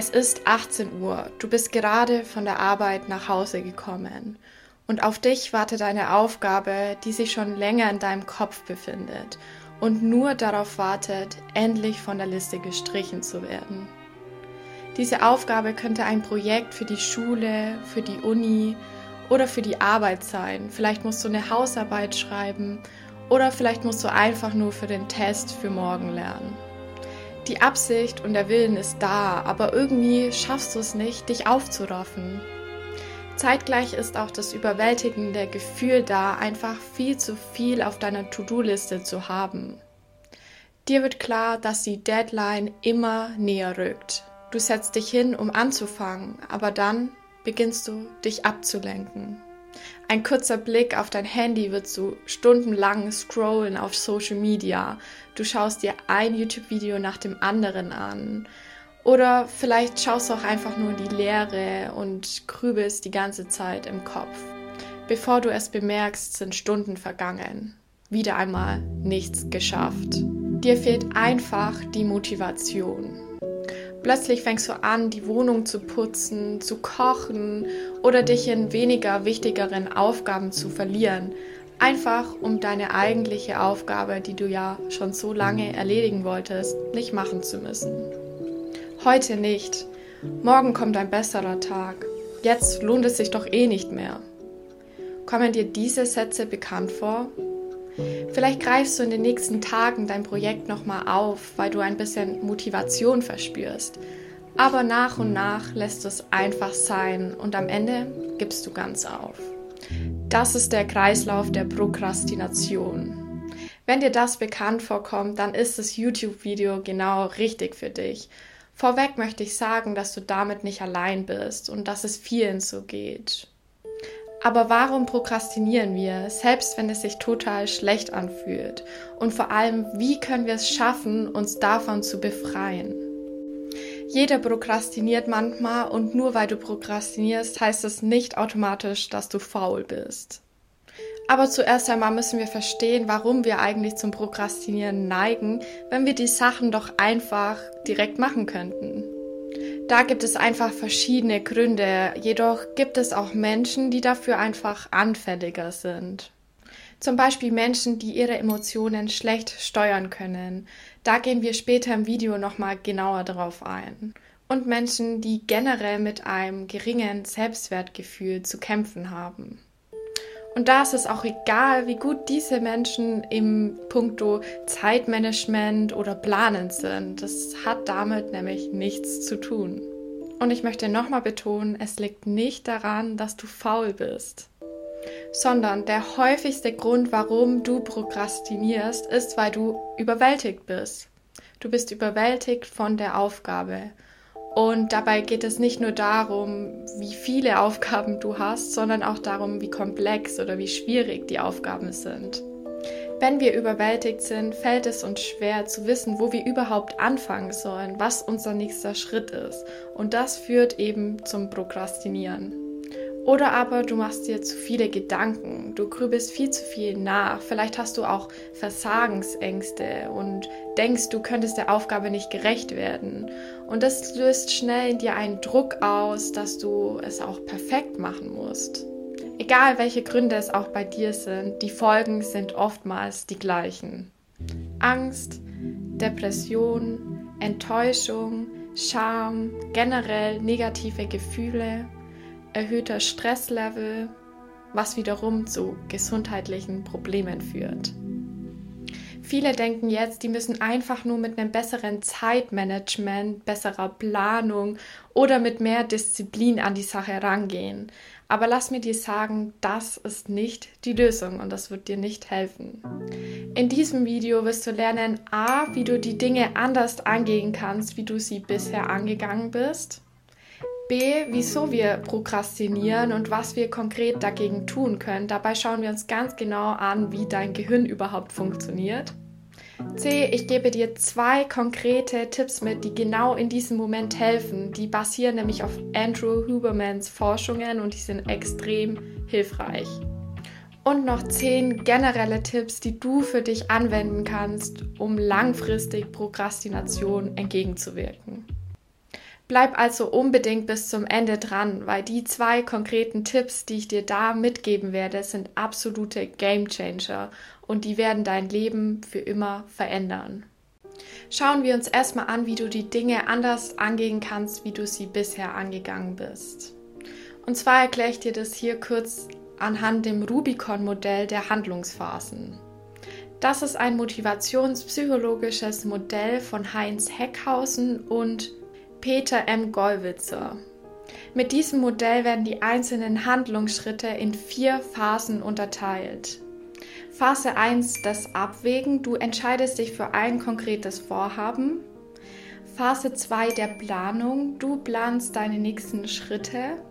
Es ist 18 Uhr, du bist gerade von der Arbeit nach Hause gekommen und auf dich wartet eine Aufgabe, die sich schon länger in deinem Kopf befindet und nur darauf wartet, endlich von der Liste gestrichen zu werden. Diese Aufgabe könnte ein Projekt für die Schule, für die Uni oder für die Arbeit sein. Vielleicht musst du eine Hausarbeit schreiben oder vielleicht musst du einfach nur für den Test für morgen lernen. Die Absicht und der Willen ist da, aber irgendwie schaffst du es nicht, dich aufzuraffen. Zeitgleich ist auch das überwältigende Gefühl da, einfach viel zu viel auf deiner To-Do-Liste zu haben. Dir wird klar, dass die Deadline immer näher rückt. Du setzt dich hin, um anzufangen, aber dann beginnst du dich abzulenken. Ein kurzer Blick auf dein Handy wird zu stundenlangen Scrollen auf Social Media. Du schaust dir ein YouTube-Video nach dem anderen an oder vielleicht schaust du auch einfach nur in die Leere und grübelst die ganze Zeit im Kopf. Bevor du es bemerkst, sind Stunden vergangen. Wieder einmal nichts geschafft. Dir fehlt einfach die Motivation. Plötzlich fängst du an, die Wohnung zu putzen, zu kochen oder dich in weniger wichtigeren Aufgaben zu verlieren, einfach um deine eigentliche Aufgabe, die du ja schon so lange erledigen wolltest, nicht machen zu müssen. Heute nicht. Morgen kommt ein besserer Tag. Jetzt lohnt es sich doch eh nicht mehr. Kommen dir diese Sätze bekannt vor? Vielleicht greifst du in den nächsten Tagen dein Projekt nochmal auf, weil du ein bisschen Motivation verspürst. Aber nach und nach lässt es einfach sein und am Ende gibst du ganz auf. Das ist der Kreislauf der Prokrastination. Wenn dir das bekannt vorkommt, dann ist das YouTube-Video genau richtig für dich. Vorweg möchte ich sagen, dass du damit nicht allein bist und dass es vielen so geht. Aber warum prokrastinieren wir, selbst wenn es sich total schlecht anfühlt? Und vor allem, wie können wir es schaffen, uns davon zu befreien? Jeder prokrastiniert manchmal und nur weil du prokrastinierst, heißt es nicht automatisch, dass du faul bist. Aber zuerst einmal müssen wir verstehen, warum wir eigentlich zum Prokrastinieren neigen, wenn wir die Sachen doch einfach direkt machen könnten. Da gibt es einfach verschiedene Gründe, jedoch gibt es auch Menschen, die dafür einfach anfälliger sind. Zum Beispiel Menschen, die ihre Emotionen schlecht steuern können. Da gehen wir später im Video nochmal genauer drauf ein. Und Menschen, die generell mit einem geringen Selbstwertgefühl zu kämpfen haben. Und da ist es auch egal, wie gut diese Menschen im Punkto Zeitmanagement oder Planen sind. Das hat damit nämlich nichts zu tun. Und ich möchte nochmal betonen, es liegt nicht daran, dass du faul bist, sondern der häufigste Grund, warum du prokrastinierst, ist, weil du überwältigt bist. Du bist überwältigt von der Aufgabe und dabei geht es nicht nur darum, wie viele Aufgaben du hast, sondern auch darum, wie komplex oder wie schwierig die Aufgaben sind. Wenn wir überwältigt sind, fällt es uns schwer zu wissen, wo wir überhaupt anfangen sollen, was unser nächster Schritt ist. Und das führt eben zum Prokrastinieren. Oder aber du machst dir zu viele Gedanken, du grübelst viel zu viel nach, vielleicht hast du auch Versagensängste und denkst, du könntest der Aufgabe nicht gerecht werden. Und das löst schnell in dir einen Druck aus, dass du es auch perfekt machen musst. Egal welche Gründe es auch bei dir sind, die Folgen sind oftmals die gleichen. Angst, Depression, Enttäuschung, Scham, generell negative Gefühle erhöhter Stresslevel, was wiederum zu gesundheitlichen Problemen führt. Viele denken jetzt, die müssen einfach nur mit einem besseren Zeitmanagement, besserer Planung oder mit mehr Disziplin an die Sache rangehen. Aber lass mir dir sagen, das ist nicht die Lösung und das wird dir nicht helfen. In diesem Video wirst du lernen, a, wie du die Dinge anders angehen kannst, wie du sie bisher angegangen bist B, wieso wir prokrastinieren und was wir konkret dagegen tun können. Dabei schauen wir uns ganz genau an, wie dein Gehirn überhaupt funktioniert. C, ich gebe dir zwei konkrete Tipps mit, die genau in diesem Moment helfen. Die basieren nämlich auf Andrew Hubermans Forschungen und die sind extrem hilfreich. Und noch zehn generelle Tipps, die du für dich anwenden kannst, um langfristig Prokrastination entgegenzuwirken. Bleib also unbedingt bis zum Ende dran, weil die zwei konkreten Tipps, die ich dir da mitgeben werde, sind absolute Game Changer und die werden dein Leben für immer verändern. Schauen wir uns erstmal an, wie du die Dinge anders angehen kannst, wie du sie bisher angegangen bist. Und zwar erkläre ich dir das hier kurz anhand dem Rubicon-Modell der Handlungsphasen. Das ist ein motivationspsychologisches Modell von Heinz Heckhausen und Peter M. Gollwitzer. Mit diesem Modell werden die einzelnen Handlungsschritte in vier Phasen unterteilt. Phase 1 das Abwägen. Du entscheidest dich für ein konkretes Vorhaben. Phase 2 der Planung. Du planst deine nächsten Schritte.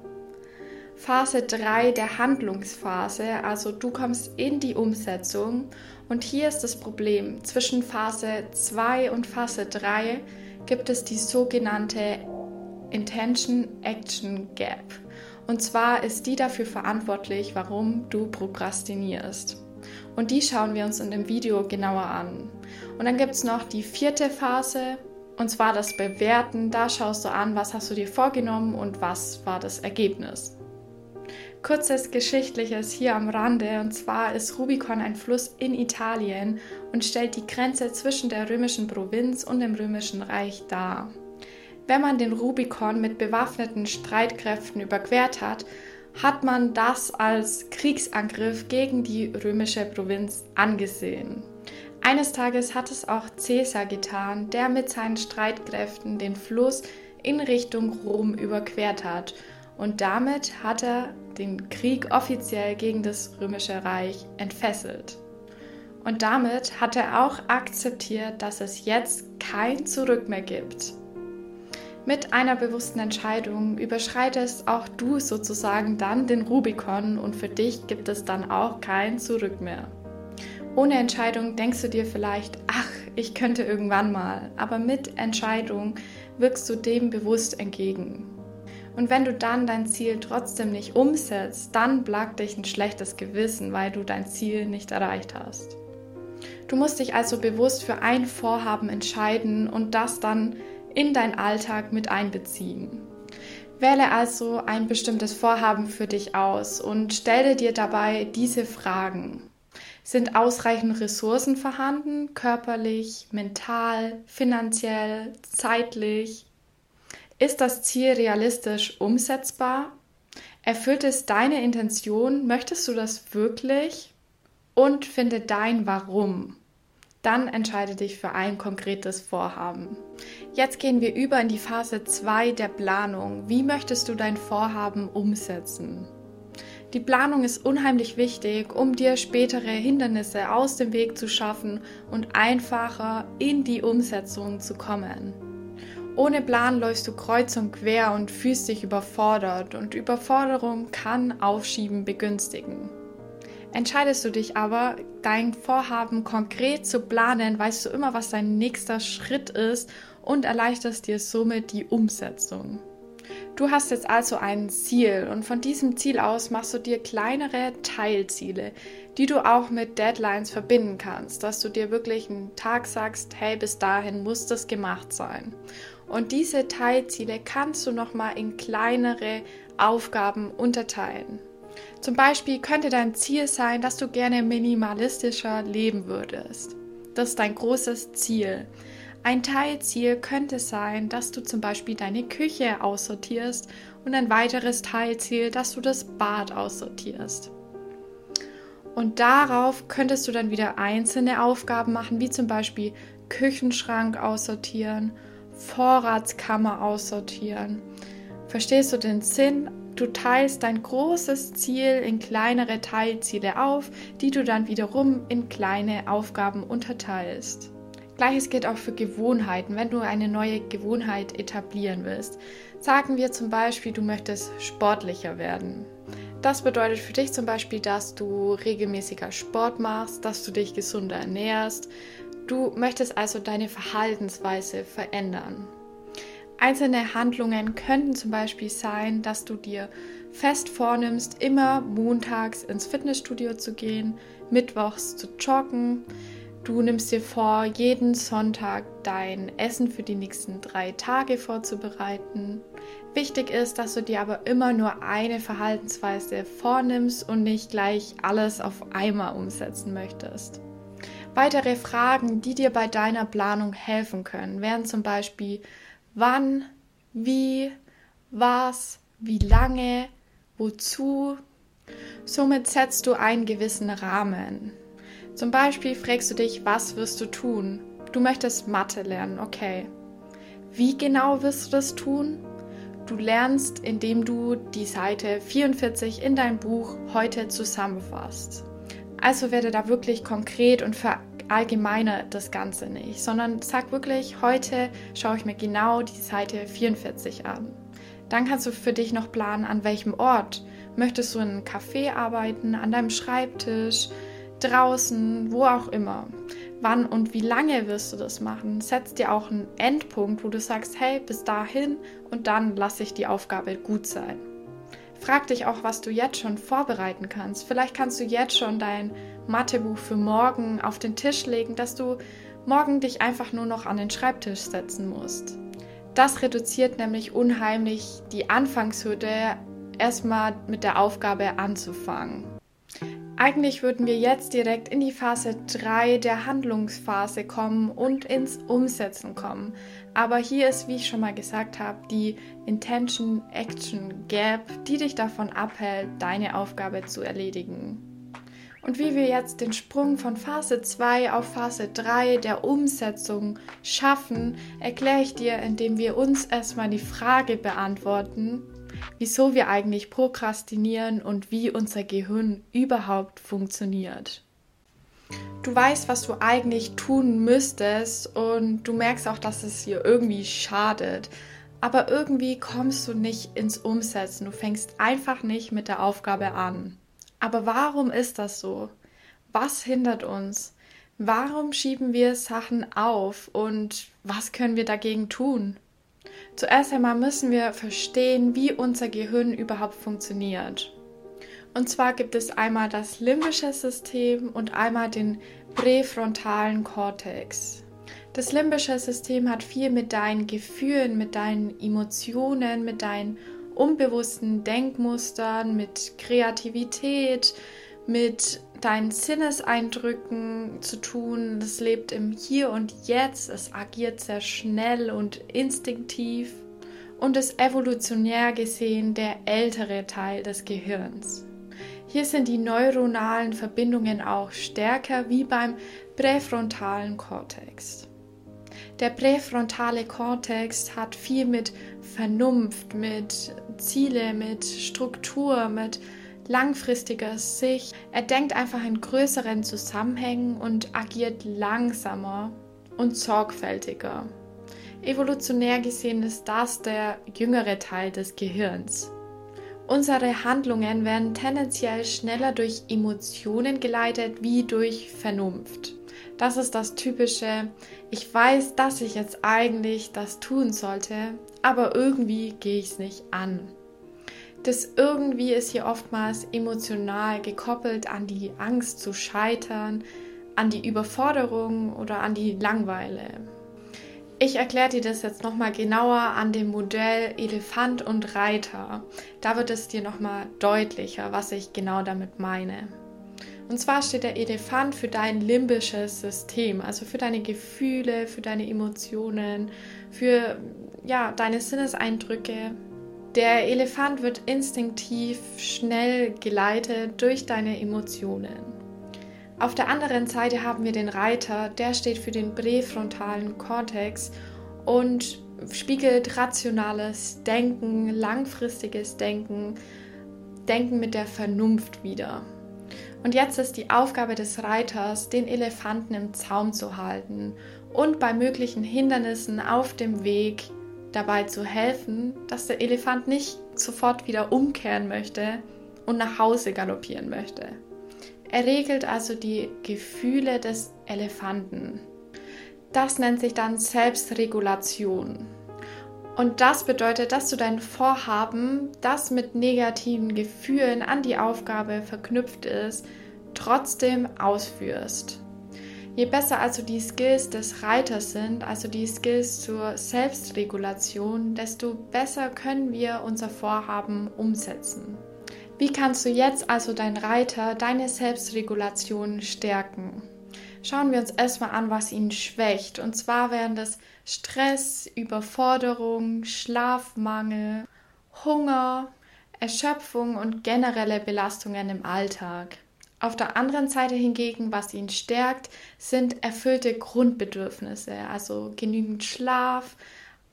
Phase 3 der Handlungsphase, also du kommst in die Umsetzung. Und hier ist das Problem. Zwischen Phase 2 und Phase 3 gibt es die sogenannte Intention Action Gap. Und zwar ist die dafür verantwortlich, warum du prokrastinierst. Und die schauen wir uns in dem Video genauer an. Und dann gibt es noch die vierte Phase, und zwar das Bewerten. Da schaust du an, was hast du dir vorgenommen und was war das Ergebnis. Kurzes Geschichtliches hier am Rande, und zwar ist Rubicon ein Fluss in Italien und stellt die Grenze zwischen der römischen Provinz und dem römischen Reich dar. Wenn man den Rubicon mit bewaffneten Streitkräften überquert hat, hat man das als Kriegsangriff gegen die römische Provinz angesehen. Eines Tages hat es auch Caesar getan, der mit seinen Streitkräften den Fluss in Richtung Rom überquert hat und damit hat er den Krieg offiziell gegen das römische Reich entfesselt. Und damit hat er auch akzeptiert, dass es jetzt kein Zurück mehr gibt. Mit einer bewussten Entscheidung überschreitest auch du sozusagen dann den Rubikon und für dich gibt es dann auch kein Zurück mehr. Ohne Entscheidung denkst du dir vielleicht, ach, ich könnte irgendwann mal, aber mit Entscheidung wirkst du dem bewusst entgegen. Und wenn du dann dein Ziel trotzdem nicht umsetzt, dann plagt dich ein schlechtes Gewissen, weil du dein Ziel nicht erreicht hast. Du musst dich also bewusst für ein Vorhaben entscheiden und das dann in dein Alltag mit einbeziehen. Wähle also ein bestimmtes Vorhaben für dich aus und stelle dir dabei diese Fragen. Sind ausreichend Ressourcen vorhanden, körperlich, mental, finanziell, zeitlich? Ist das Ziel realistisch umsetzbar? Erfüllt es deine Intention? Möchtest du das wirklich? Und finde dein Warum. Dann entscheide dich für ein konkretes Vorhaben. Jetzt gehen wir über in die Phase 2 der Planung. Wie möchtest du dein Vorhaben umsetzen? Die Planung ist unheimlich wichtig, um dir spätere Hindernisse aus dem Weg zu schaffen und einfacher in die Umsetzung zu kommen. Ohne Plan läufst du kreuz und quer und fühlst dich überfordert und Überforderung kann Aufschieben begünstigen. Entscheidest du dich aber, dein Vorhaben konkret zu planen, weißt du immer, was dein nächster Schritt ist und erleichterst dir somit die Umsetzung. Du hast jetzt also ein Ziel und von diesem Ziel aus machst du dir kleinere Teilziele, die du auch mit Deadlines verbinden kannst, dass du dir wirklich einen Tag sagst, hey, bis dahin muss das gemacht sein. Und diese Teilziele kannst du nochmal in kleinere Aufgaben unterteilen. Zum Beispiel könnte dein Ziel sein, dass du gerne minimalistischer leben würdest. Das ist dein großes Ziel. Ein Teilziel könnte sein, dass du zum Beispiel deine Küche aussortierst und ein weiteres Teilziel, dass du das Bad aussortierst. Und darauf könntest du dann wieder einzelne Aufgaben machen, wie zum Beispiel Küchenschrank aussortieren, Vorratskammer aussortieren. Verstehst du den Sinn? Du teilst dein großes Ziel in kleinere Teilziele auf, die du dann wiederum in kleine Aufgaben unterteilst. Gleiches gilt auch für Gewohnheiten, wenn du eine neue Gewohnheit etablieren willst. Sagen wir zum Beispiel, du möchtest sportlicher werden. Das bedeutet für dich zum Beispiel, dass du regelmäßiger Sport machst, dass du dich gesunder ernährst. Du möchtest also deine Verhaltensweise verändern. Einzelne Handlungen könnten zum Beispiel sein, dass du dir fest vornimmst, immer montags ins Fitnessstudio zu gehen, mittwochs zu joggen, Du nimmst dir vor, jeden Sonntag dein Essen für die nächsten drei Tage vorzubereiten. Wichtig ist, dass du dir aber immer nur eine Verhaltensweise vornimmst und nicht gleich alles auf einmal umsetzen möchtest. Weitere Fragen, die dir bei deiner Planung helfen können, wären zum Beispiel wann, wie, was, wie lange, wozu. Somit setzt du einen gewissen Rahmen. Zum Beispiel fragst du dich, was wirst du tun? Du möchtest Mathe lernen, okay. Wie genau wirst du das tun? Du lernst, indem du die Seite 44 in deinem Buch heute zusammenfasst. Also werde da wirklich konkret und verallgemeine das Ganze nicht, sondern sag wirklich, heute schaue ich mir genau die Seite 44 an. Dann kannst du für dich noch planen, an welchem Ort. Möchtest du in einem Café arbeiten, an deinem Schreibtisch, draußen, wo auch immer. Wann und wie lange wirst du das machen? Setz dir auch einen Endpunkt, wo du sagst, hey, bis dahin und dann lasse ich die Aufgabe gut sein. Frag dich auch, was du jetzt schon vorbereiten kannst. Vielleicht kannst du jetzt schon dein Mathebuch für morgen auf den Tisch legen, dass du morgen dich einfach nur noch an den Schreibtisch setzen musst. Das reduziert nämlich unheimlich die Anfangshürde, erstmal mit der Aufgabe anzufangen. Eigentlich würden wir jetzt direkt in die Phase 3 der Handlungsphase kommen und ins Umsetzen kommen. Aber hier ist, wie ich schon mal gesagt habe, die Intention Action Gap, die dich davon abhält, deine Aufgabe zu erledigen. Und wie wir jetzt den Sprung von Phase 2 auf Phase 3 der Umsetzung schaffen, erkläre ich dir, indem wir uns erstmal die Frage beantworten, wieso wir eigentlich prokrastinieren und wie unser Gehirn überhaupt funktioniert. Du weißt, was du eigentlich tun müsstest und du merkst auch, dass es dir irgendwie schadet. Aber irgendwie kommst du nicht ins Umsetzen. Du fängst einfach nicht mit der Aufgabe an. Aber warum ist das so? Was hindert uns? Warum schieben wir Sachen auf und was können wir dagegen tun? Zuerst einmal müssen wir verstehen, wie unser Gehirn überhaupt funktioniert. Und zwar gibt es einmal das limbische System und einmal den präfrontalen Kortex. Das limbische System hat viel mit deinen Gefühlen, mit deinen Emotionen, mit deinen unbewussten Denkmustern, mit Kreativität, mit deinen Sinneseindrücken zu tun. Das lebt im Hier und Jetzt. Es agiert sehr schnell und instinktiv und ist evolutionär gesehen der ältere Teil des Gehirns. Hier sind die neuronalen Verbindungen auch stärker wie beim präfrontalen Kortex. Der präfrontale Kortex hat viel mit Vernunft, mit Ziele, mit Struktur, mit langfristiger Sicht. Er denkt einfach in größeren Zusammenhängen und agiert langsamer und sorgfältiger. Evolutionär gesehen ist das der jüngere Teil des Gehirns. Unsere Handlungen werden tendenziell schneller durch Emotionen geleitet wie durch Vernunft. Das ist das typische, ich weiß, dass ich jetzt eigentlich das tun sollte, aber irgendwie gehe ich es nicht an. Das irgendwie ist hier oftmals emotional gekoppelt an die Angst zu scheitern, an die Überforderung oder an die Langweile. Ich erkläre dir das jetzt nochmal genauer an dem Modell Elefant und Reiter. Da wird es dir nochmal deutlicher, was ich genau damit meine. Und zwar steht der Elefant für dein limbisches System, also für deine Gefühle, für deine Emotionen, für ja, deine Sinneseindrücke, der Elefant wird instinktiv schnell geleitet durch deine Emotionen. Auf der anderen Seite haben wir den Reiter, der steht für den präfrontalen Kortex und spiegelt rationales Denken, langfristiges Denken, Denken mit der Vernunft wider. Und jetzt ist die Aufgabe des Reiters, den Elefanten im Zaum zu halten und bei möglichen Hindernissen auf dem Weg dabei zu helfen, dass der Elefant nicht sofort wieder umkehren möchte und nach Hause galoppieren möchte. Er regelt also die Gefühle des Elefanten. Das nennt sich dann Selbstregulation. Und das bedeutet, dass du dein Vorhaben, das mit negativen Gefühlen an die Aufgabe verknüpft ist, trotzdem ausführst. Je besser also die Skills des Reiters sind, also die Skills zur Selbstregulation, desto besser können wir unser Vorhaben umsetzen. Wie kannst du jetzt also dein Reiter, deine Selbstregulation stärken? Schauen wir uns erstmal an, was ihn schwächt. Und zwar wären das Stress, Überforderung, Schlafmangel, Hunger, Erschöpfung und generelle Belastungen im Alltag. Auf der anderen Seite hingegen, was ihn stärkt, sind erfüllte Grundbedürfnisse, also genügend Schlaf,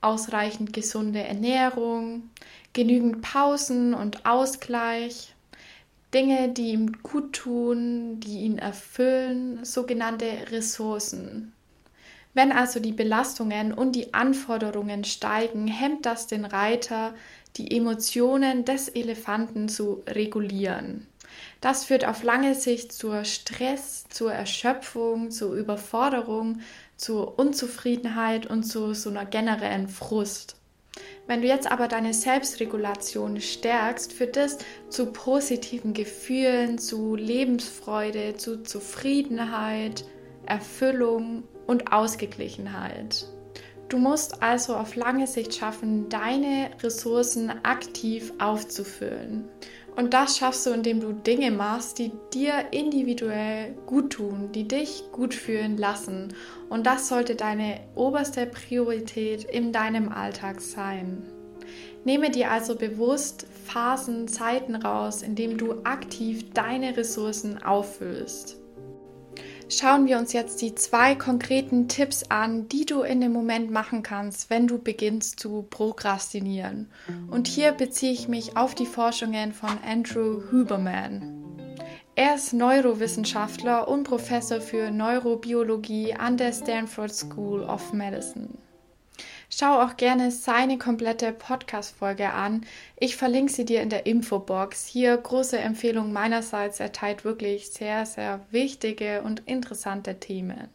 ausreichend gesunde Ernährung, genügend Pausen und Ausgleich, Dinge, die ihm gut tun, die ihn erfüllen, sogenannte Ressourcen. Wenn also die Belastungen und die Anforderungen steigen, hemmt das den Reiter, die Emotionen des Elefanten zu regulieren. Das führt auf lange Sicht zur Stress, zur Erschöpfung, zur Überforderung, zur Unzufriedenheit und zu so einer generellen Frust. Wenn du jetzt aber deine Selbstregulation stärkst, führt das zu positiven Gefühlen, zu Lebensfreude, zu Zufriedenheit, Erfüllung und Ausgeglichenheit. Du musst also auf lange Sicht schaffen, deine Ressourcen aktiv aufzufüllen. Und das schaffst du, indem du Dinge machst, die dir individuell gut tun, die dich gut fühlen lassen. Und das sollte deine oberste Priorität in deinem Alltag sein. Nehme dir also bewusst Phasen, Zeiten raus, in denen du aktiv deine Ressourcen auffüllst schauen wir uns jetzt die zwei konkreten Tipps an, die du in dem Moment machen kannst, wenn du beginnst zu prokrastinieren. Und hier beziehe ich mich auf die Forschungen von Andrew Huberman. Er ist Neurowissenschaftler und Professor für Neurobiologie an der Stanford School of Medicine. Schau auch gerne seine komplette Podcast-Folge an. Ich verlinke sie dir in der Infobox. Hier große Empfehlung meinerseits. Er teilt wirklich sehr, sehr wichtige und interessante Themen.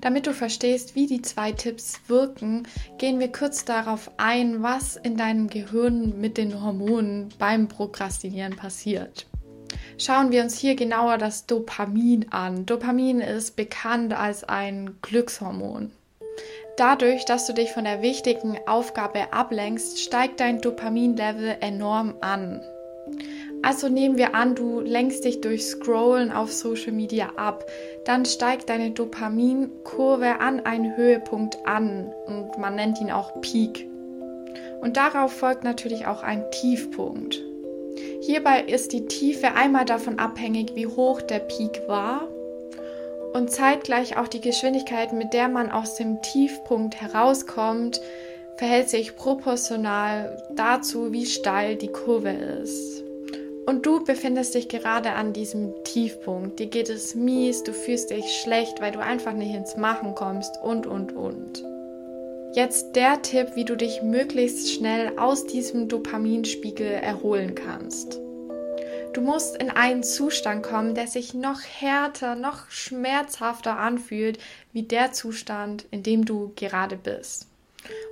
Damit du verstehst, wie die zwei Tipps wirken, gehen wir kurz darauf ein, was in deinem Gehirn mit den Hormonen beim Prokrastinieren passiert. Schauen wir uns hier genauer das Dopamin an. Dopamin ist bekannt als ein Glückshormon. Dadurch, dass du dich von der wichtigen Aufgabe ablenkst, steigt dein Dopaminlevel enorm an. Also nehmen wir an, du lenkst dich durch Scrollen auf Social Media ab, dann steigt deine Dopaminkurve an einen Höhepunkt an und man nennt ihn auch Peak. Und darauf folgt natürlich auch ein Tiefpunkt. Hierbei ist die Tiefe einmal davon abhängig, wie hoch der Peak war und zeitgleich auch die Geschwindigkeit, mit der man aus dem Tiefpunkt herauskommt, verhält sich proportional dazu, wie steil die Kurve ist. Und du befindest dich gerade an diesem Tiefpunkt. Dir geht es mies, du fühlst dich schlecht, weil du einfach nicht ins Machen kommst und, und, und. Jetzt der Tipp, wie du dich möglichst schnell aus diesem Dopaminspiegel erholen kannst. Du musst in einen Zustand kommen, der sich noch härter, noch schmerzhafter anfühlt, wie der Zustand, in dem du gerade bist.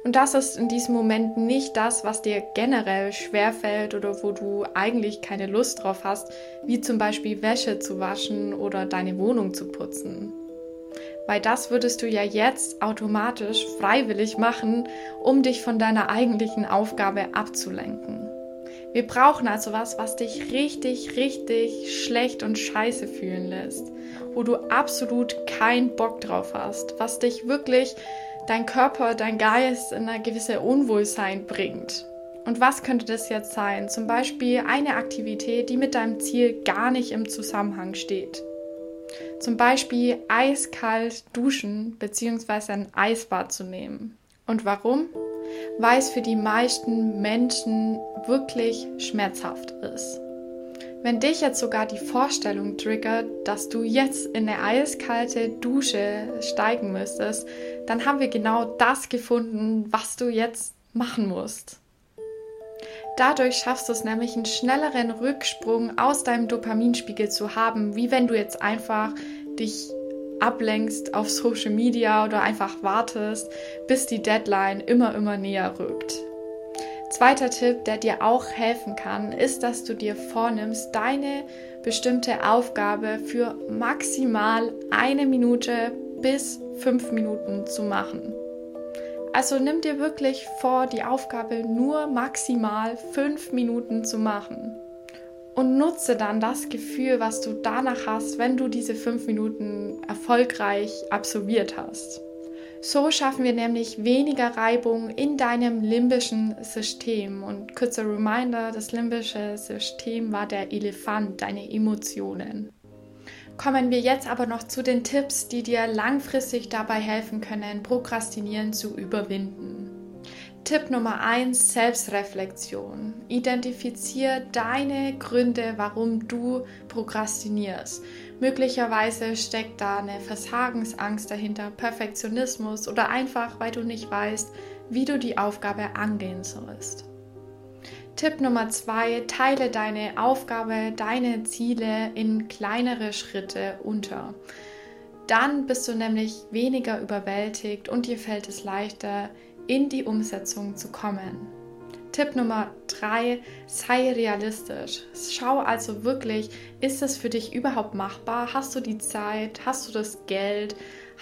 Und das ist in diesem Moment nicht das, was dir generell schwerfällt oder wo du eigentlich keine Lust drauf hast, wie zum Beispiel Wäsche zu waschen oder deine Wohnung zu putzen. Weil das würdest du ja jetzt automatisch freiwillig machen, um dich von deiner eigentlichen Aufgabe abzulenken. Wir brauchen also was, was dich richtig, richtig schlecht und scheiße fühlen lässt, wo du absolut keinen Bock drauf hast, was dich wirklich dein Körper, dein Geist in eine gewisse Unwohlsein bringt. Und was könnte das jetzt sein? Zum Beispiel eine Aktivität, die mit deinem Ziel gar nicht im Zusammenhang steht. Zum Beispiel eiskalt duschen bzw. ein Eisbad zu nehmen. Und warum? Weil es für die meisten Menschen wirklich schmerzhaft ist. Wenn dich jetzt sogar die Vorstellung triggert, dass du jetzt in eine eiskalte Dusche steigen müsstest, dann haben wir genau das gefunden, was du jetzt machen musst. Dadurch schaffst du es nämlich, einen schnelleren Rücksprung aus deinem Dopaminspiegel zu haben, wie wenn du jetzt einfach dich ablenkst auf Social Media oder einfach wartest, bis die Deadline immer, immer näher rückt. Zweiter Tipp, der dir auch helfen kann, ist, dass du dir vornimmst, deine bestimmte Aufgabe für maximal eine Minute bis fünf Minuten zu machen. Also nimm dir wirklich vor, die Aufgabe nur maximal fünf Minuten zu machen. Und nutze dann das Gefühl, was du danach hast, wenn du diese fünf Minuten erfolgreich absolviert hast. So schaffen wir nämlich weniger Reibung in deinem limbischen System. Und kurzer Reminder, das limbische System war der Elefant, deine Emotionen. Kommen wir jetzt aber noch zu den Tipps, die dir langfristig dabei helfen können, Prokrastinieren zu überwinden. Tipp Nummer 1, Selbstreflexion. Identifiziere deine Gründe, warum du prokrastinierst. Möglicherweise steckt da eine Versagensangst dahinter, Perfektionismus oder einfach, weil du nicht weißt, wie du die Aufgabe angehen sollst. Tipp Nummer zwei, teile deine Aufgabe, deine Ziele in kleinere Schritte unter. Dann bist du nämlich weniger überwältigt und dir fällt es leichter, in die Umsetzung zu kommen. Tipp Nummer drei, sei realistisch. Schau also wirklich, ist es für dich überhaupt machbar? Hast du die Zeit? Hast du das Geld?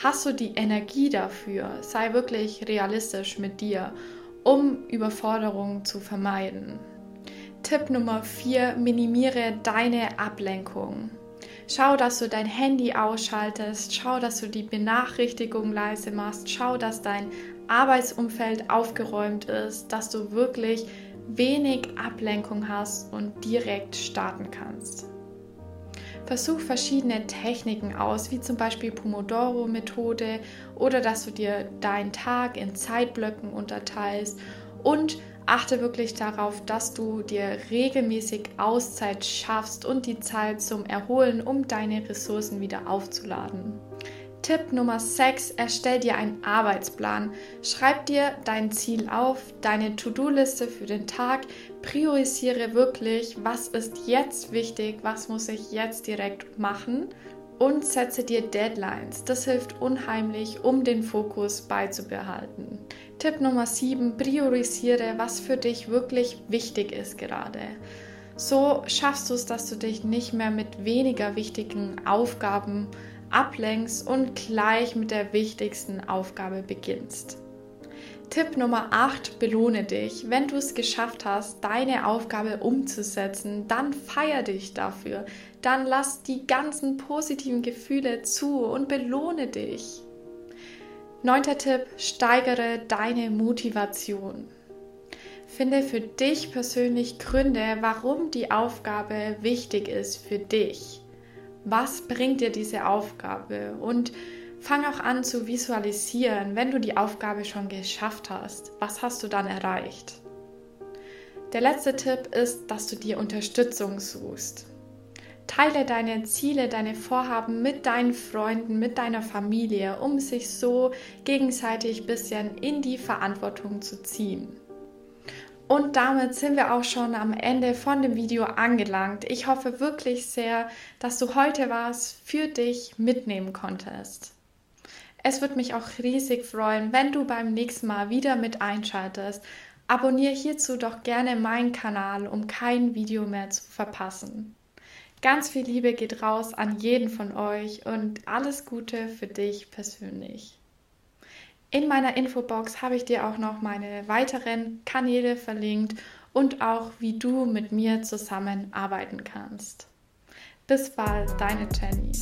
Hast du die Energie dafür? Sei wirklich realistisch mit dir um Überforderung zu vermeiden. Tipp Nummer 4, minimiere deine Ablenkung. Schau, dass du dein Handy ausschaltest, schau, dass du die Benachrichtigung leise machst, schau, dass dein Arbeitsumfeld aufgeräumt ist, dass du wirklich wenig Ablenkung hast und direkt starten kannst. Versuch verschiedene Techniken aus, wie zum Beispiel Pomodoro-Methode oder dass du dir deinen Tag in Zeitblöcken unterteilst und achte wirklich darauf, dass du dir regelmäßig Auszeit schaffst und die Zeit zum Erholen, um deine Ressourcen wieder aufzuladen. Tipp Nummer 6, erstell dir einen Arbeitsplan. Schreib dir dein Ziel auf, deine To-Do-Liste für den Tag, priorisiere wirklich, was ist jetzt wichtig, was muss ich jetzt direkt machen und setze dir Deadlines. Das hilft unheimlich, um den Fokus beizubehalten. Tipp Nummer 7, priorisiere, was für dich wirklich wichtig ist gerade. So schaffst du es, dass du dich nicht mehr mit weniger wichtigen Aufgaben ablenkst und gleich mit der wichtigsten Aufgabe beginnst. Tipp Nummer 8, belohne dich. Wenn du es geschafft hast, deine Aufgabe umzusetzen, dann feier dich dafür. Dann lass die ganzen positiven Gefühle zu und belohne dich. Neunter Tipp, steigere deine Motivation. Finde für dich persönlich Gründe, warum die Aufgabe wichtig ist für dich was bringt dir diese Aufgabe und fang auch an zu visualisieren, wenn du die Aufgabe schon geschafft hast. Was hast du dann erreicht? Der letzte Tipp ist, dass du dir Unterstützung suchst. Teile deine Ziele, deine Vorhaben mit deinen Freunden, mit deiner Familie, um sich so gegenseitig ein bisschen in die Verantwortung zu ziehen. Und damit sind wir auch schon am Ende von dem Video angelangt. Ich hoffe wirklich sehr, dass du heute was für dich mitnehmen konntest. Es würde mich auch riesig freuen, wenn du beim nächsten Mal wieder mit einschaltest. Abonniere hierzu doch gerne meinen Kanal, um kein Video mehr zu verpassen. Ganz viel Liebe geht raus an jeden von euch und alles Gute für dich persönlich. In meiner Infobox habe ich dir auch noch meine weiteren Kanäle verlinkt und auch, wie du mit mir zusammenarbeiten kannst. Bis bald, deine Jenny.